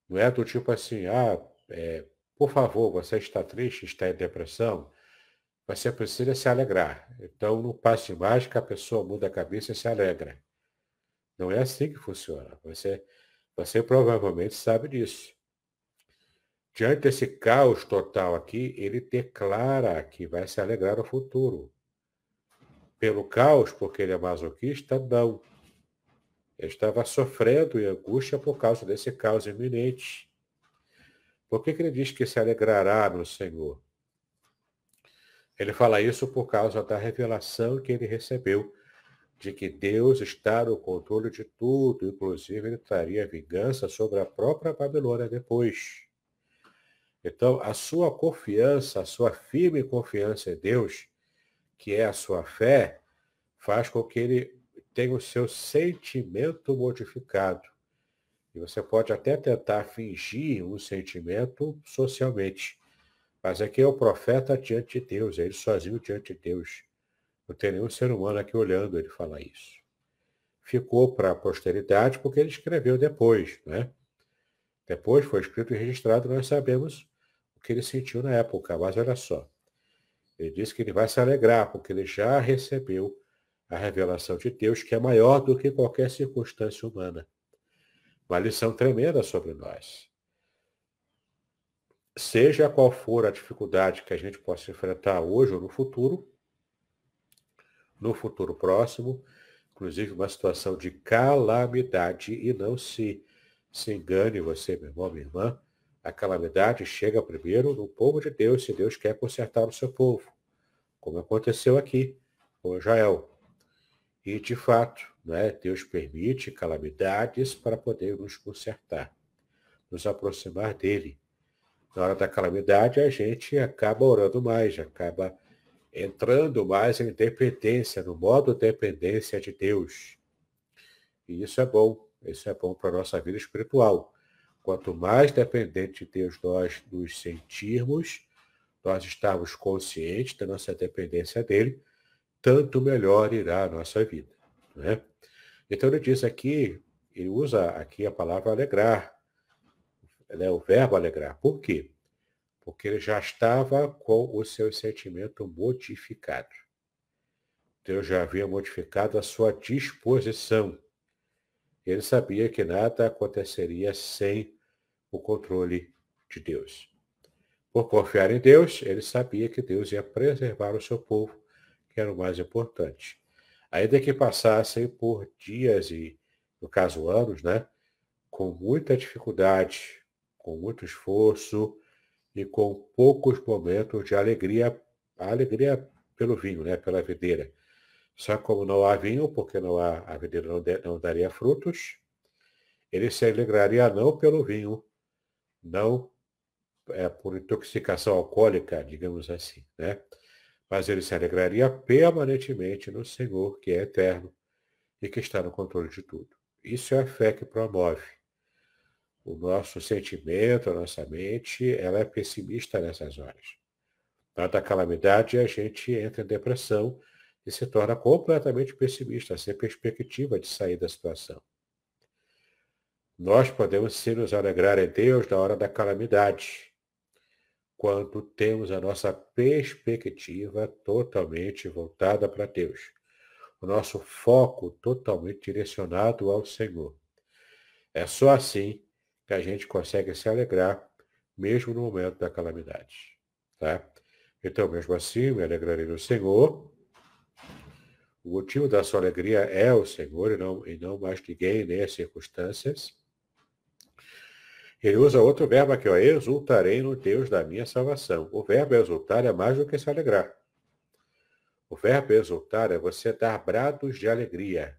Não é do tipo assim, ah, é, por favor, você está triste, está em depressão, você precisa se alegrar. Então, no passe de mágica, a pessoa muda a cabeça e se alegra. Não é assim que funciona. Você, você provavelmente sabe disso. Diante desse caos total aqui, ele declara que vai se alegrar no futuro. Pelo caos, porque ele é masoquista, não estava sofrendo em angústia por causa desse caos iminente. Por que, que ele diz que se alegrará no Senhor? Ele fala isso por causa da revelação que ele recebeu de que Deus está no controle de tudo, inclusive ele traria vingança sobre a própria Babilônia depois. Então, a sua confiança, a sua firme confiança em Deus, que é a sua fé, faz com que ele tem o seu sentimento modificado. E você pode até tentar fingir um sentimento socialmente. Mas aqui é o profeta diante de Deus, é ele sozinho diante de Deus. Não tem nenhum ser humano aqui olhando ele falar isso. Ficou para a posteridade porque ele escreveu depois, né? Depois foi escrito e registrado, nós sabemos o que ele sentiu na época, mas olha só. Ele disse que ele vai se alegrar, porque ele já recebeu a revelação de Deus, que é maior do que qualquer circunstância humana. Uma lição tremenda sobre nós. seja qual for a dificuldade que a gente possa enfrentar hoje ou no futuro, no futuro próximo, inclusive uma situação de calamidade, e não se, se engane você, meu irmão, minha irmã, a calamidade chega primeiro no povo de Deus, se Deus quer consertar o seu povo, como aconteceu aqui com Israel. E, de fato, né, Deus permite calamidades para poder nos consertar, nos aproximar dele. Na hora da calamidade, a gente acaba orando mais, acaba entrando mais em dependência, no modo dependência de Deus. E isso é bom, isso é bom para a nossa vida espiritual. Quanto mais dependente de Deus nós nos sentirmos, nós estamos conscientes da nossa dependência dele, tanto melhor irá a nossa vida. Né? Então ele diz aqui, ele usa aqui a palavra alegrar, né, o verbo alegrar. Por quê? Porque ele já estava com o seu sentimento modificado. Deus já havia modificado a sua disposição. Ele sabia que nada aconteceria sem o controle de Deus. Por confiar em Deus, ele sabia que Deus ia preservar o seu povo que era o mais importante. Ainda que passassem por dias e, no caso, anos, né? Com muita dificuldade, com muito esforço e com poucos momentos de alegria, alegria pelo vinho, né? Pela videira. Só como não há vinho, porque não há, a videira não, de, não daria frutos, ele se alegraria não pelo vinho, não é, por intoxicação alcoólica, digamos assim, né? Mas ele se alegraria permanentemente no Senhor, que é eterno e que está no controle de tudo. Isso é a fé que promove. O nosso sentimento, a nossa mente, ela é pessimista nessas horas. Na da calamidade, a gente entra em depressão e se torna completamente pessimista, sem perspectiva de sair da situação. Nós podemos sim nos alegrar em Deus na hora da calamidade, quando temos a nossa perspectiva totalmente voltada para Deus. O nosso foco totalmente direcionado ao Senhor. É só assim que a gente consegue se alegrar, mesmo no momento da calamidade. Tá? Então, mesmo assim, me alegrarei no Senhor. O motivo da sua alegria é o Senhor e não, e não mais ninguém, nem as circunstâncias. Ele usa outro verbo aqui, ó, exultarei no Deus da minha salvação. O verbo exultar é mais do que se alegrar. O verbo exultar é você dar brados de alegria.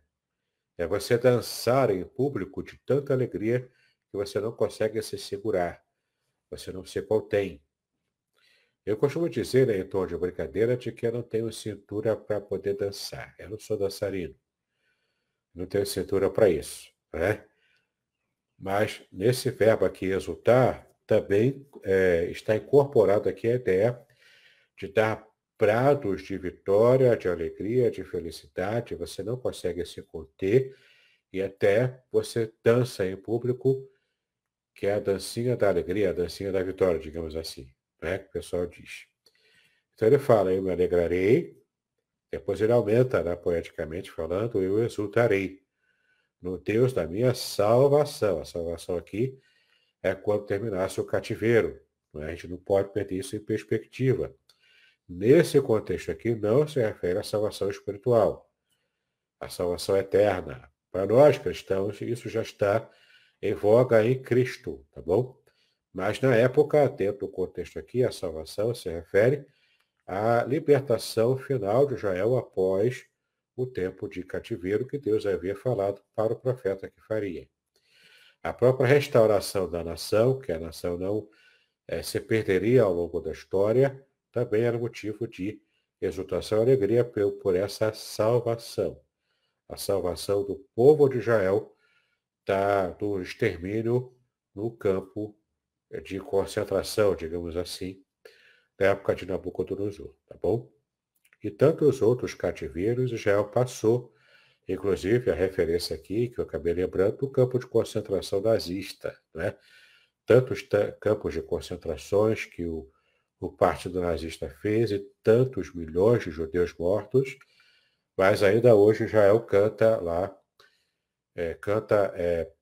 É você dançar em público de tanta alegria que você não consegue se segurar. Você não se contém. Eu costumo dizer, né, em tom de brincadeira, de que eu não tenho cintura para poder dançar. Eu não sou dançarino. Não tenho cintura para isso. Né? Mas nesse verbo aqui, exultar, também é, está incorporado aqui a ideia de dar prados de vitória, de alegria, de felicidade. Você não consegue se conter e até você dança em público, que é a dancinha da alegria, a dancinha da vitória, digamos assim, né? o pessoal diz. Então ele fala, eu me alegrarei, depois ele aumenta, né, poeticamente falando, eu exultarei no Deus da minha salvação. A salvação aqui é quando terminasse o cativeiro. Né? A gente não pode perder isso em perspectiva. Nesse contexto aqui, não se refere à salvação espiritual, a salvação eterna. Para nós cristãos, isso já está em voga em Cristo, tá bom? Mas na época, dentro do contexto aqui, a salvação se refere à libertação final de Israel após o tempo de cativeiro que Deus havia falado para o profeta que faria. A própria restauração da nação, que a nação não é, se perderia ao longo da história, também era motivo de exultação e alegria por, por essa salvação. A salvação do povo de Israel da, do extermínio no campo de concentração, digamos assim, da época de Nabucodonosor, tá bom? E tantos outros cativeiros Israel passou, inclusive a referência aqui, que eu acabei lembrando, do campo de concentração nazista. Né? Tantos campos de concentrações que o, o partido nazista fez e tantos milhões de judeus mortos, mas ainda hoje Israel canta lá, é, canta é,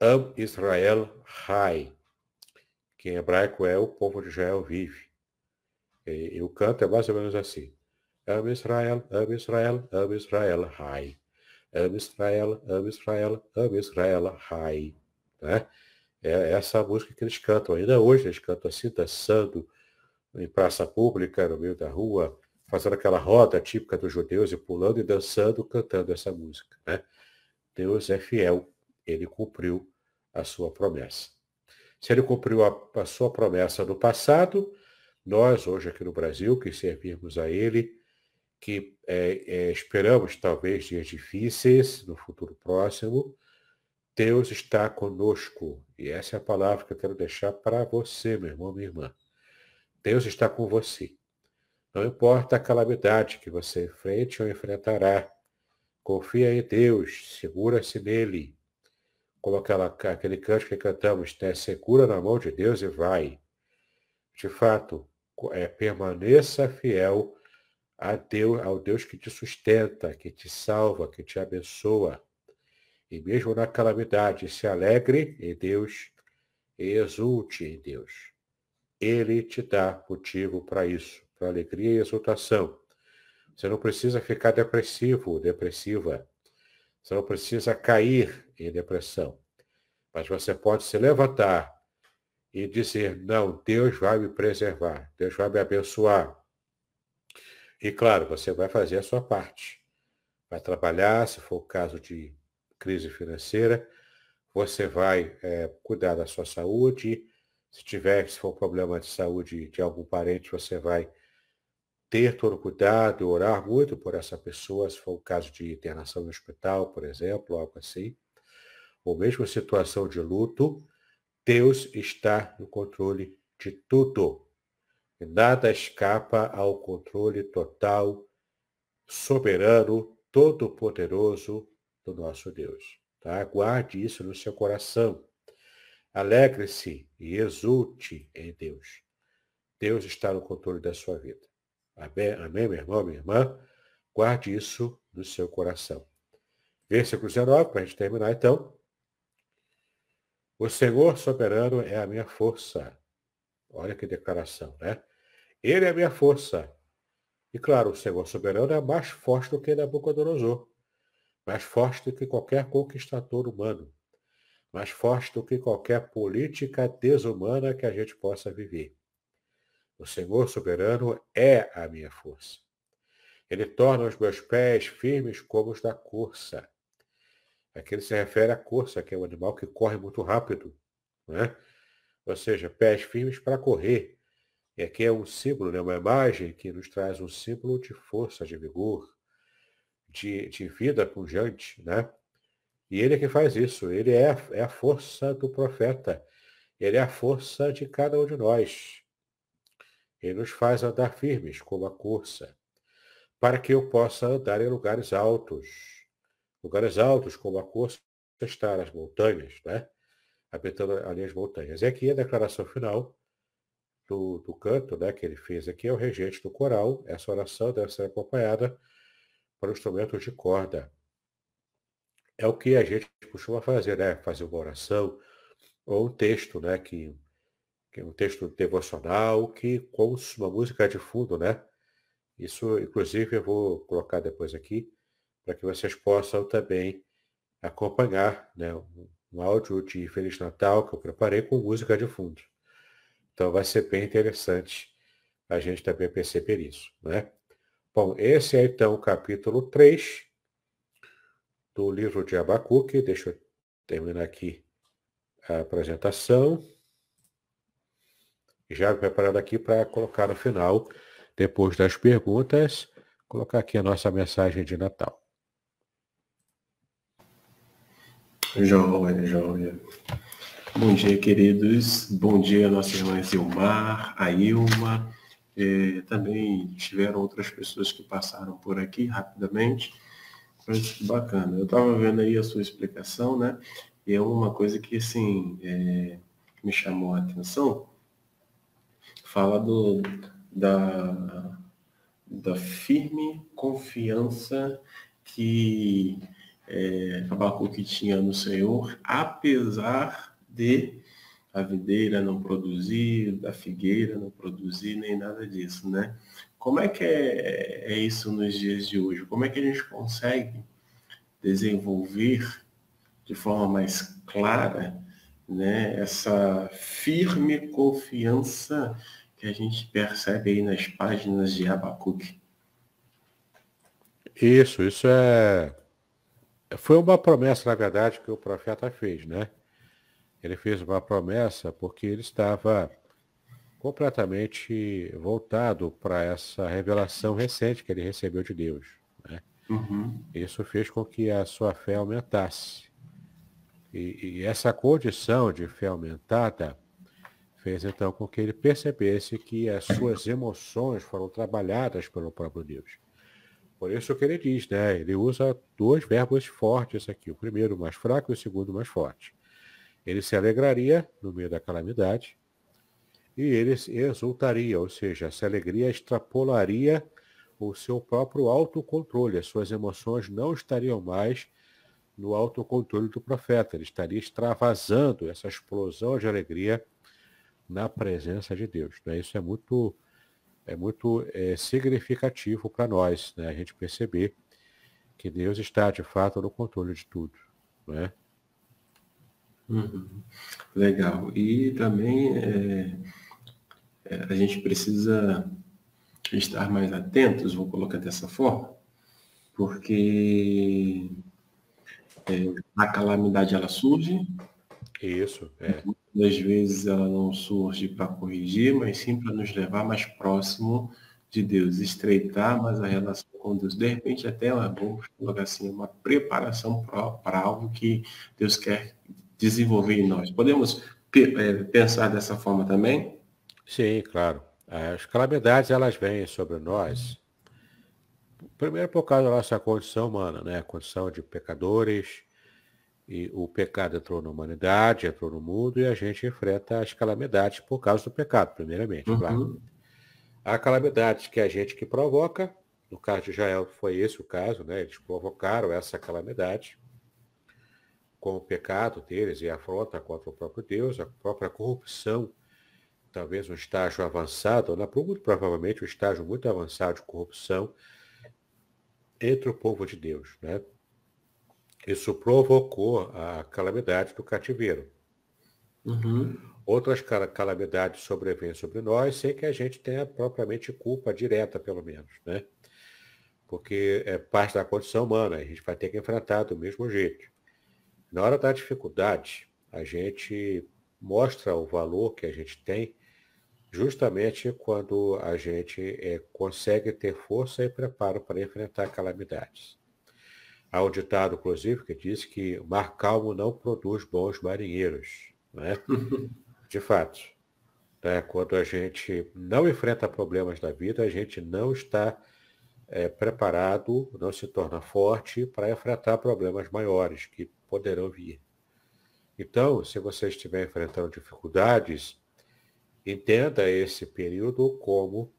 Am Israel Hai, que em hebraico é o povo de Israel vive. E, e o canto é mais ou menos assim. Am Israel, Am Israel, Am Israel, Hai. Am Israel, Am Israel, Am Israel, Hai. Né? É essa música que eles cantam. Ainda hoje eles cantam assim, dançando em praça pública, no meio da rua, fazendo aquela roda típica dos judeus e pulando e dançando, cantando essa música. Né? Deus é fiel, ele cumpriu a sua promessa. Se ele cumpriu a, a sua promessa no passado, nós, hoje aqui no Brasil, que servirmos a ele, que é, é, esperamos talvez dias difíceis no futuro próximo, Deus está conosco. E essa é a palavra que eu quero deixar para você, meu irmão, minha irmã. Deus está com você. Não importa a calamidade que você enfrente ou enfrentará. Confia em Deus, segura-se nele. Como aquela, aquele canto que cantamos, né? segura na mão de Deus e vai. De fato, é, permaneça fiel a Deus, ao Deus que te sustenta, que te salva, que te abençoa. E mesmo na calamidade, se alegre em Deus e exulte em Deus. Ele te dá motivo para isso para alegria e exultação. Você não precisa ficar depressivo depressiva. Você não precisa cair em depressão. Mas você pode se levantar e dizer: Não, Deus vai me preservar, Deus vai me abençoar. E claro, você vai fazer a sua parte. Vai trabalhar, se for o caso de crise financeira, você vai é, cuidar da sua saúde. Se tiver, se for problema de saúde de algum parente, você vai ter todo cuidado, orar muito por essa pessoa, se for o caso de internação no hospital, por exemplo, algo assim, ou mesmo situação de luto, Deus está no controle de tudo. Nada escapa ao controle total, soberano, todo-poderoso do nosso Deus. Tá? Guarde isso no seu coração. Alegre-se e exulte em Deus. Deus está no controle da sua vida. Amém, amém, meu irmão, minha irmã? Guarde isso no seu coração. Versículo 19, para a gente terminar então. O Senhor soberano é a minha força. Olha que declaração, né? Ele é a minha força. E claro, o Senhor soberano é mais forte do que Nabucodonosor. Mais forte do que qualquer conquistador humano. Mais forte do que qualquer política desumana que a gente possa viver. O Senhor soberano é a minha força. Ele torna os meus pés firmes como os da corça. Aqui ele se refere à corça, que é um animal que corre muito rápido. Né? Ou seja, pés firmes para correr. E aqui é um símbolo, né? uma imagem que nos traz um símbolo de força, de vigor, de, de vida pujante. Né? E ele é que faz isso. Ele é, é a força do profeta. Ele é a força de cada um de nós. Ele nos faz andar firmes como a corça, para que eu possa andar em lugares altos. Lugares altos como a corça está nas montanhas, né? habitando ali as montanhas. E aqui a declaração final do, do canto né, que ele fez aqui é o regente do coral. Essa oração deve ser acompanhada por instrumentos de corda. É o que a gente costuma fazer, né? Fazer uma oração ou um texto, né? Que que é um texto devocional que com uma música de fundo, né? Isso, inclusive, eu vou colocar depois aqui para que vocês possam também acompanhar, né? Um, um áudio de Feliz Natal que eu preparei com música de fundo. Então vai ser bem interessante a gente também perceber isso, né? Bom, esse é então o capítulo 3 do livro de Abacuque. Deixa eu terminar aqui a apresentação já preparando aqui para colocar no final, depois das perguntas, colocar aqui a nossa mensagem de Natal. Joia, joia. Bom dia, queridos. Bom dia, nossa irmã Zilmar, a Ilma. É, também tiveram outras pessoas que passaram por aqui rapidamente. Mas bacana. Eu estava vendo aí a sua explicação, né? E é uma coisa que, assim, é, me chamou a atenção fala do, da, da firme confiança que é, Abacuque tinha no Senhor, apesar de a videira não produzir, da figueira não produzir, nem nada disso, né? Como é que é, é isso nos dias de hoje? Como é que a gente consegue desenvolver de forma mais clara né, essa firme confiança que a gente percebe aí nas páginas de Abacuque? Isso, isso é. Foi uma promessa, na verdade, que o profeta fez, né? Ele fez uma promessa porque ele estava completamente voltado para essa revelação recente que ele recebeu de Deus. Né? Uhum. Isso fez com que a sua fé aumentasse. E, e, essa condição de fé aumentada fez então com que ele percebesse que as suas emoções foram trabalhadas pelo próprio Deus. Por isso que ele diz, né? Ele usa dois verbos fortes aqui. O primeiro mais fraco e o segundo mais forte. Ele se alegraria no meio da calamidade e ele exultaria, ou seja, essa alegria extrapolaria o seu próprio autocontrole. As suas emoções não estariam mais no autocontrole do profeta. Ele estaria extravasando essa explosão de alegria na presença de Deus. Né? Isso é muito, é muito é, significativo para nós, né? a gente perceber que Deus está de fato no controle de tudo. Né? Uhum. Legal. E também é, é, a gente precisa estar mais atentos, vou colocar dessa forma, porque é, a calamidade ela surge. Isso, é. Muitas vezes ela não surge para corrigir, mas sim para nos levar mais próximo de Deus, estreitar mais a relação com Deus. De repente até, vamos colocar assim, uma preparação para algo que Deus quer desenvolver em nós. Podemos é, pensar dessa forma também? Sim, claro. As calamidades, elas vêm sobre nós, primeiro por causa da nossa condição humana, né? A condição de pecadores, e o pecado entrou na humanidade, entrou no mundo, e a gente enfrenta as calamidades por causa do pecado, primeiramente, uhum. claro. Há calamidades que é a gente que provoca, no caso de Israel foi esse o caso, né? Eles provocaram essa calamidade com o pecado deles e a afronta contra o próprio Deus, a própria corrupção talvez um estágio avançado, ou muito provavelmente um estágio muito avançado de corrupção entre o povo de Deus. Né? Isso provocou a calamidade do cativeiro. Uhum. Outras calamidades sobrevêm sobre nós sem que a gente tenha propriamente culpa direta, pelo menos. Né? Porque é parte da condição humana, a gente vai ter que enfrentar do mesmo jeito. Na hora da dificuldade, a gente mostra o valor que a gente tem justamente quando a gente é, consegue ter força e preparo para enfrentar calamidades. Há um ditado, inclusive, que diz que mar calmo não produz bons marinheiros. Né? De fato, né? quando a gente não enfrenta problemas da vida, a gente não está é, preparado, não se torna forte para enfrentar problemas maiores que poderão vir. Então, se você estiver enfrentando dificuldades, Entenda esse período como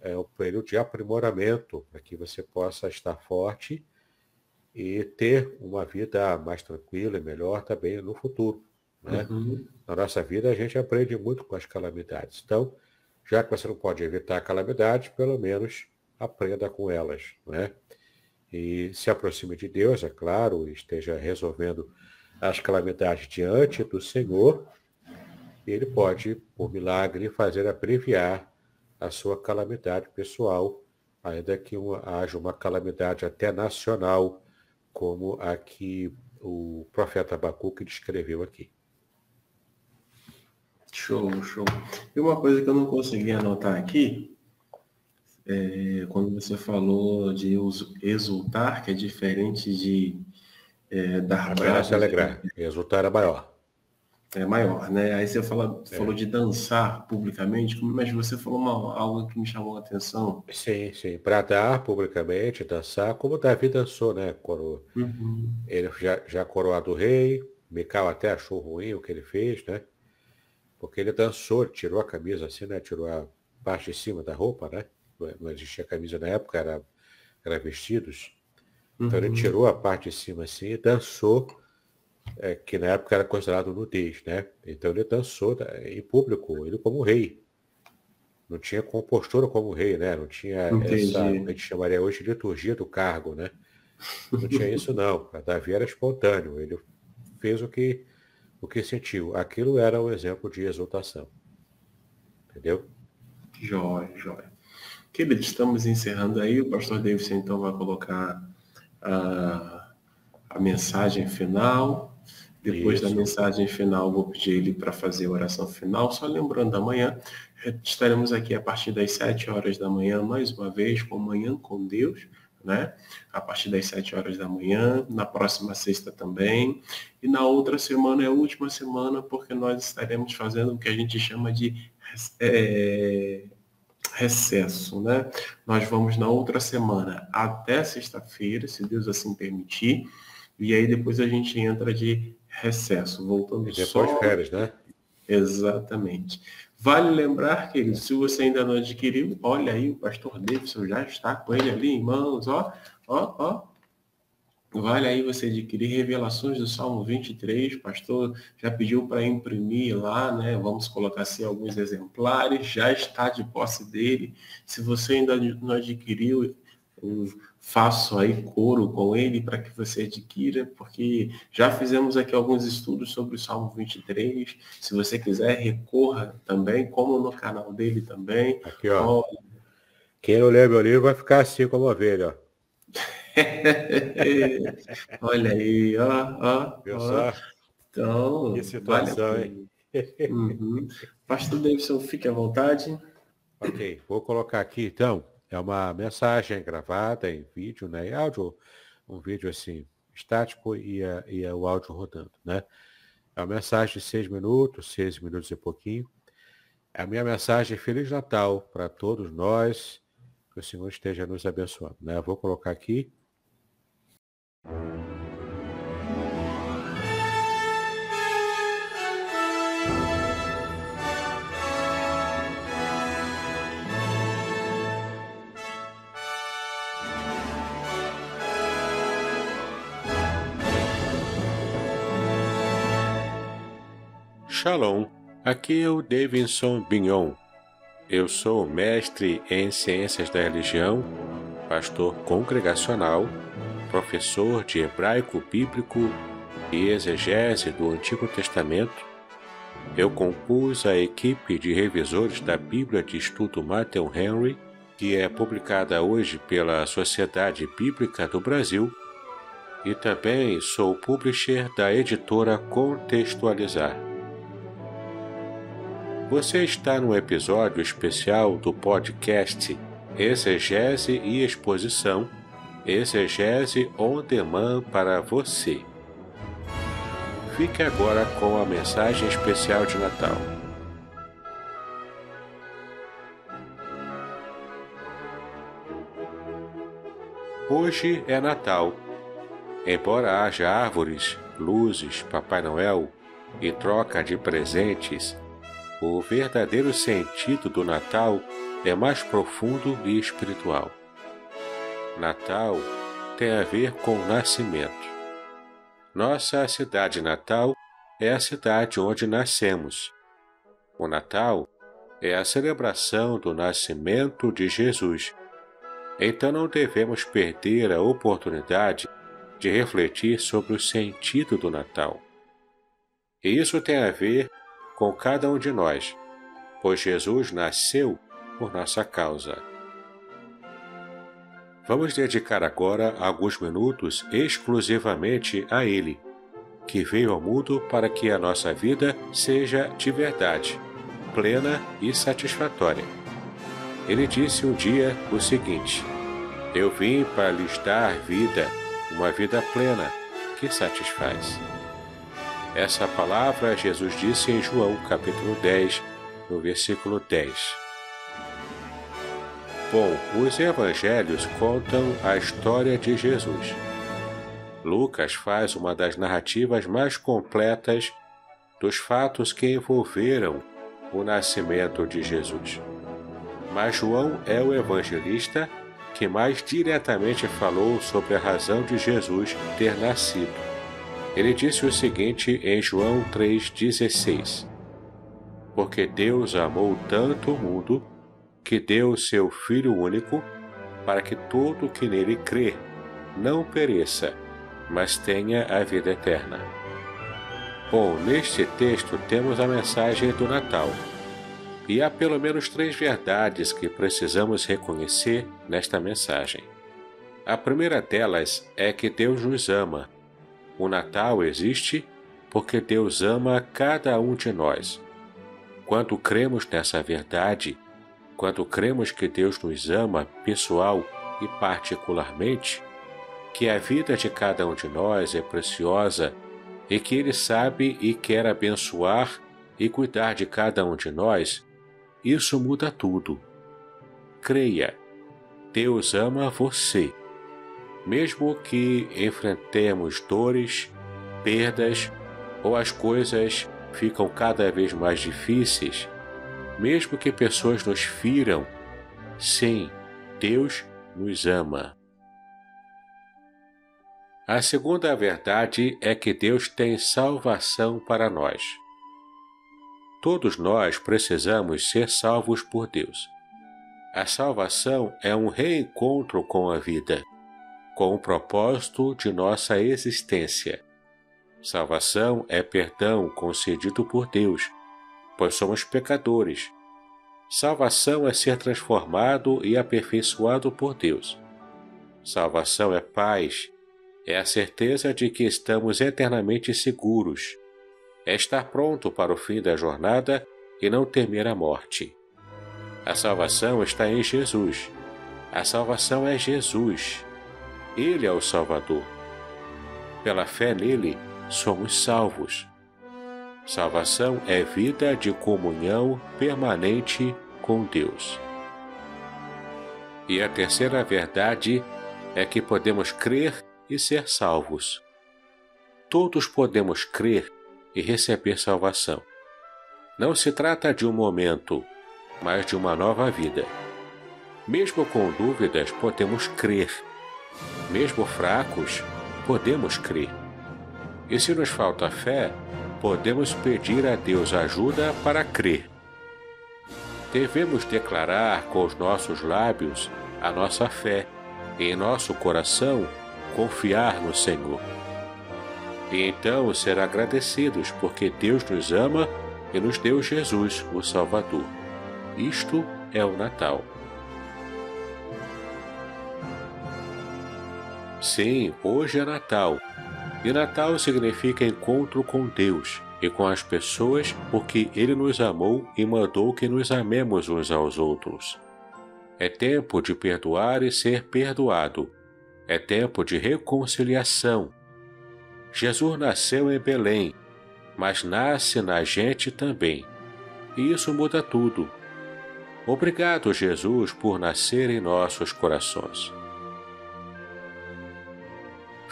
é, um período de aprimoramento, para que você possa estar forte e ter uma vida mais tranquila e melhor também no futuro. Né? Uhum. Na nossa vida, a gente aprende muito com as calamidades. Então, já que você não pode evitar calamidades, pelo menos aprenda com elas. Né? E se aproxime de Deus, é claro, esteja resolvendo as calamidades diante do Senhor ele pode, por milagre, fazer abreviar a sua calamidade pessoal, ainda que uma, haja uma calamidade até nacional, como a que o profeta Abacuque descreveu aqui. Show, show. E uma coisa que eu não consegui anotar aqui, é, quando você falou de exultar, que é diferente de é, dar braços. se alegrar. Exultar é maior é maior, né? Aí você fala, é. falou de dançar publicamente, mas você falou uma, algo que me chamou a atenção. Sim, sim. Para dar publicamente, dançar, como Davi dançou, né? Quando uhum. ele já, já coroado rei, Mical até achou ruim o que ele fez, né? Porque ele dançou, tirou a camisa assim, né? Tirou a parte de cima da roupa, né? Não existia camisa na época, era, era vestidos. Então uhum. ele tirou a parte de cima assim e dançou é, que na época era considerado nudez, né? Então ele dançou em público, ele como rei. Não tinha compostura como rei, né? Não tinha Entendi. essa, a gente chamaria hoje de liturgia do cargo, né? Não tinha isso não. Davi era espontâneo. Ele fez o que, o que sentiu. Aquilo era um exemplo de exultação. Entendeu? Jóia, jóia. Queridos, estamos encerrando aí. O pastor Davidson então vai colocar a, a mensagem final. Depois Isso. da mensagem final, vou pedir ele para fazer a oração final. Só lembrando, amanhã estaremos aqui a partir das 7 horas da manhã, mais uma vez, com Manhã com Deus, né? A partir das 7 horas da manhã, na próxima sexta também. E na outra semana é a última semana, porque nós estaremos fazendo o que a gente chama de é, recesso, né? Nós vamos na outra semana até sexta-feira, se Deus assim permitir, e aí depois a gente entra de recesso, voltando e depois só... férias, né? Exatamente. Vale lembrar, querido, se você ainda não adquiriu, olha aí, o pastor Davidson já está com ele ali em mãos, ó, ó, ó. Vale aí você adquirir revelações do Salmo 23, pastor já pediu para imprimir lá, né? Vamos colocar assim alguns exemplares, já está de posse dele. Se você ainda não adquiriu, faço aí coro com ele para que você adquira, porque já fizemos aqui alguns estudos sobre o Salmo 23. Se você quiser, recorra também, como no canal dele também. Aqui, ó. Quem não lê meu livro vai ficar assim como a ovelha, ó. Olha aí, ó, ó. Viu ó. Então, que situação, vale hein? Uhum. Pastor Davidson, fique à vontade. Ok, vou colocar aqui então é uma mensagem gravada em vídeo, né? E áudio, um vídeo assim, estático e, a, e a, o áudio rodando, né? É uma mensagem de seis minutos, seis minutos e pouquinho. É a minha mensagem Feliz Natal para todos nós. O Senhor esteja nos abençoando, né? Vou colocar aqui. Shalom, aqui é o Davidson Bignon. Eu sou mestre em Ciências da Religião, pastor congregacional, professor de hebraico bíblico e exegese do Antigo Testamento. Eu compus a equipe de revisores da Bíblia de Estudo Matthew Henry, que é publicada hoje pela Sociedade Bíblica do Brasil, e também sou publisher da editora Contextualizar. Você está no episódio especial do podcast Exegese e Exposição Exegese on Demand para você. Fique agora com a mensagem especial de Natal. Hoje é Natal. Embora haja árvores, luzes, Papai Noel e troca de presentes, o verdadeiro sentido do Natal é mais profundo e espiritual. Natal tem a ver com o nascimento. Nossa cidade natal é a cidade onde nascemos. O Natal é a celebração do nascimento de Jesus. Então não devemos perder a oportunidade de refletir sobre o sentido do Natal. E isso tem a ver com cada um de nós, pois Jesus nasceu por nossa causa. Vamos dedicar agora alguns minutos exclusivamente a Ele, que veio ao mundo para que a nossa vida seja de verdade, plena e satisfatória. Ele disse um dia o seguinte: Eu vim para lhes dar vida, uma vida plena, que satisfaz. Essa palavra Jesus disse em João capítulo 10, no versículo 10. Bom, os evangelhos contam a história de Jesus. Lucas faz uma das narrativas mais completas dos fatos que envolveram o nascimento de Jesus. Mas João é o evangelista que mais diretamente falou sobre a razão de Jesus ter nascido Ele disse o seguinte em João 3,16: Porque Deus amou tanto o mundo que deu o seu Filho único, para que todo que nele crê não pereça, mas tenha a vida eterna. Bom, neste texto temos a mensagem do Natal. E há pelo menos três verdades que precisamos reconhecer nesta mensagem. A primeira delas é que Deus nos ama. O Natal existe porque Deus ama cada um de nós. Quando cremos nessa verdade, quando cremos que Deus nos ama pessoal e particularmente, que a vida de cada um de nós é preciosa e que Ele sabe e quer abençoar e cuidar de cada um de nós, isso muda tudo. Creia, Deus ama você. Mesmo que enfrentemos dores, perdas ou as coisas ficam cada vez mais difíceis, mesmo que pessoas nos firam, sim, Deus nos ama. A segunda verdade é que Deus tem salvação para nós. Todos nós precisamos ser salvos por Deus. A salvação é um reencontro com a vida, com o propósito de nossa existência. Salvação é perdão concedido por Deus, pois somos pecadores. Salvação é ser transformado e aperfeiçoado por Deus. Salvação é paz, é a certeza de que estamos eternamente seguros. É estar pronto para o fim da jornada e não temer a morte. A salvação está em Jesus. A salvação é Jesus. Ele é o Salvador. Pela fé nele, somos salvos. Salvação é vida de comunhão permanente com Deus. E a terceira verdade é que podemos crer e ser salvos. Todos podemos crer e receber salvação. Não se trata de um momento, mas de uma nova vida. Mesmo com dúvidas, podemos crer. Mesmo fracos, podemos crer. E se nos falta fé, podemos pedir a Deus ajuda para crer. Devemos declarar com os nossos lábios a nossa fé e em nosso coração confiar no Senhor. E então ser agradecidos porque Deus nos ama e nos deu Jesus, o Salvador. Isto é o Natal. Sim, hoje é Natal. E Natal significa encontro com Deus e com as pessoas, porque Ele nos amou e mandou que nos amemos uns aos outros. É tempo de perdoar e ser perdoado é tempo de reconciliação. Jesus nasceu em Belém, mas nasce na gente também. E isso muda tudo. Obrigado, Jesus, por nascer em nossos corações.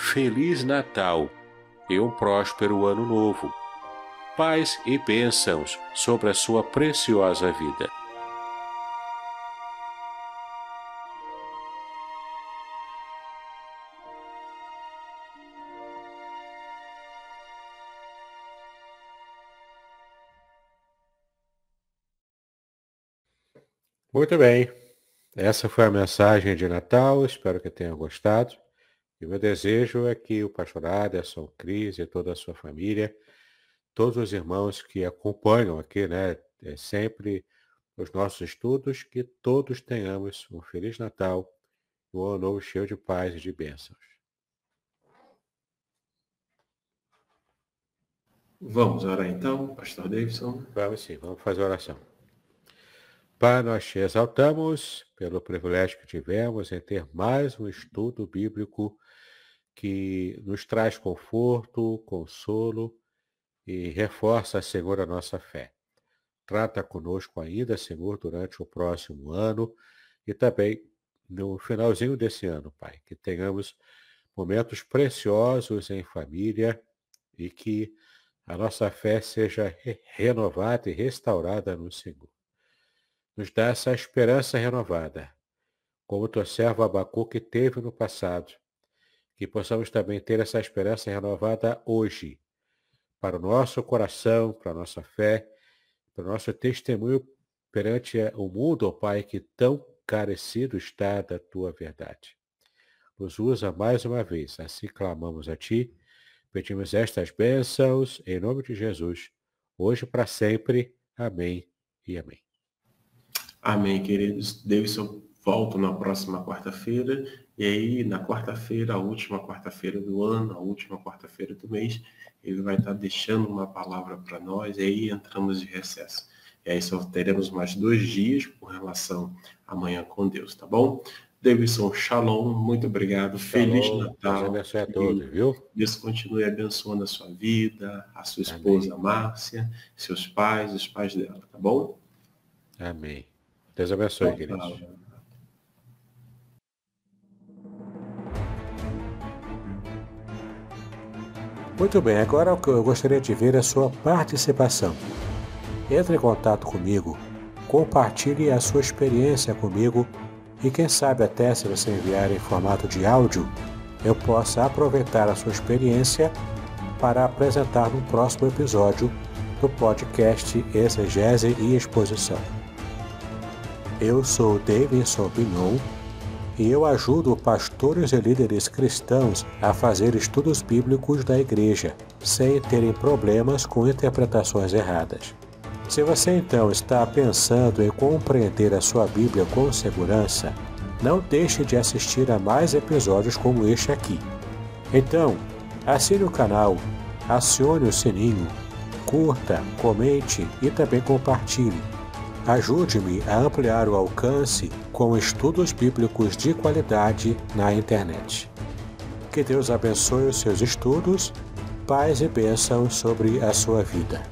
Feliz Natal e um próspero Ano Novo. Paz e bênçãos sobre a sua preciosa vida. Muito bem. Essa foi a mensagem de Natal. Espero que tenham gostado. E o meu desejo é que o pastor Aderson, Cris e toda a sua família, todos os irmãos que acompanham aqui, né, é sempre os nossos estudos, que todos tenhamos um Feliz Natal um ano novo cheio de paz e de bênçãos. Vamos orar então, pastor Davidson? Vamos sim, vamos fazer oração. Pai, nós te exaltamos pelo privilégio que tivemos em ter mais um estudo bíblico que nos traz conforto, consolo e reforça, Senhor, a nossa fé. Trata conosco ainda, Senhor, durante o próximo ano e também no finalzinho desse ano, Pai. Que tenhamos momentos preciosos em família e que a nossa fé seja renovada e restaurada no Senhor nos dá essa esperança renovada, como o teu servo Abacuque teve no passado, que possamos também ter essa esperança renovada hoje, para o nosso coração, para a nossa fé, para o nosso testemunho perante o mundo, ó Pai, que tão carecido está da tua verdade. Nos usa mais uma vez, assim clamamos a Ti, pedimos estas bênçãos em nome de Jesus, hoje para sempre. Amém e amém. Amém, queridos. Eu volto na próxima quarta-feira. E aí, na quarta-feira, a última quarta-feira do ano, a última quarta-feira do mês, ele vai estar deixando uma palavra para nós. E aí entramos de recesso. E aí só teremos mais dois dias com relação amanhã com Deus, tá bom? Davidson, shalom, muito obrigado. Shalom, Feliz Natal. Deus abençoe a todos, viu? Deus continue abençoando a sua vida, a sua esposa Amém. Márcia, seus pais, os pais dela, tá bom? Amém. Deus abençoe, queridos. Muito bem, agora eu gostaria de ver a sua participação. Entre em contato comigo, compartilhe a sua experiência comigo e quem sabe até se você enviar em formato de áudio, eu possa aproveitar a sua experiência para apresentar no próximo episódio do podcast Exegese e Exposição. Eu sou Davidson Pignon e eu ajudo pastores e líderes cristãos a fazer estudos bíblicos da igreja, sem terem problemas com interpretações erradas. Se você então está pensando em compreender a sua Bíblia com segurança, não deixe de assistir a mais episódios como este aqui. Então, assine o canal, acione o sininho, curta, comente e também compartilhe. Ajude-me a ampliar o alcance com estudos bíblicos de qualidade na internet. Que Deus abençoe os seus estudos, paz e bênçãos sobre a sua vida.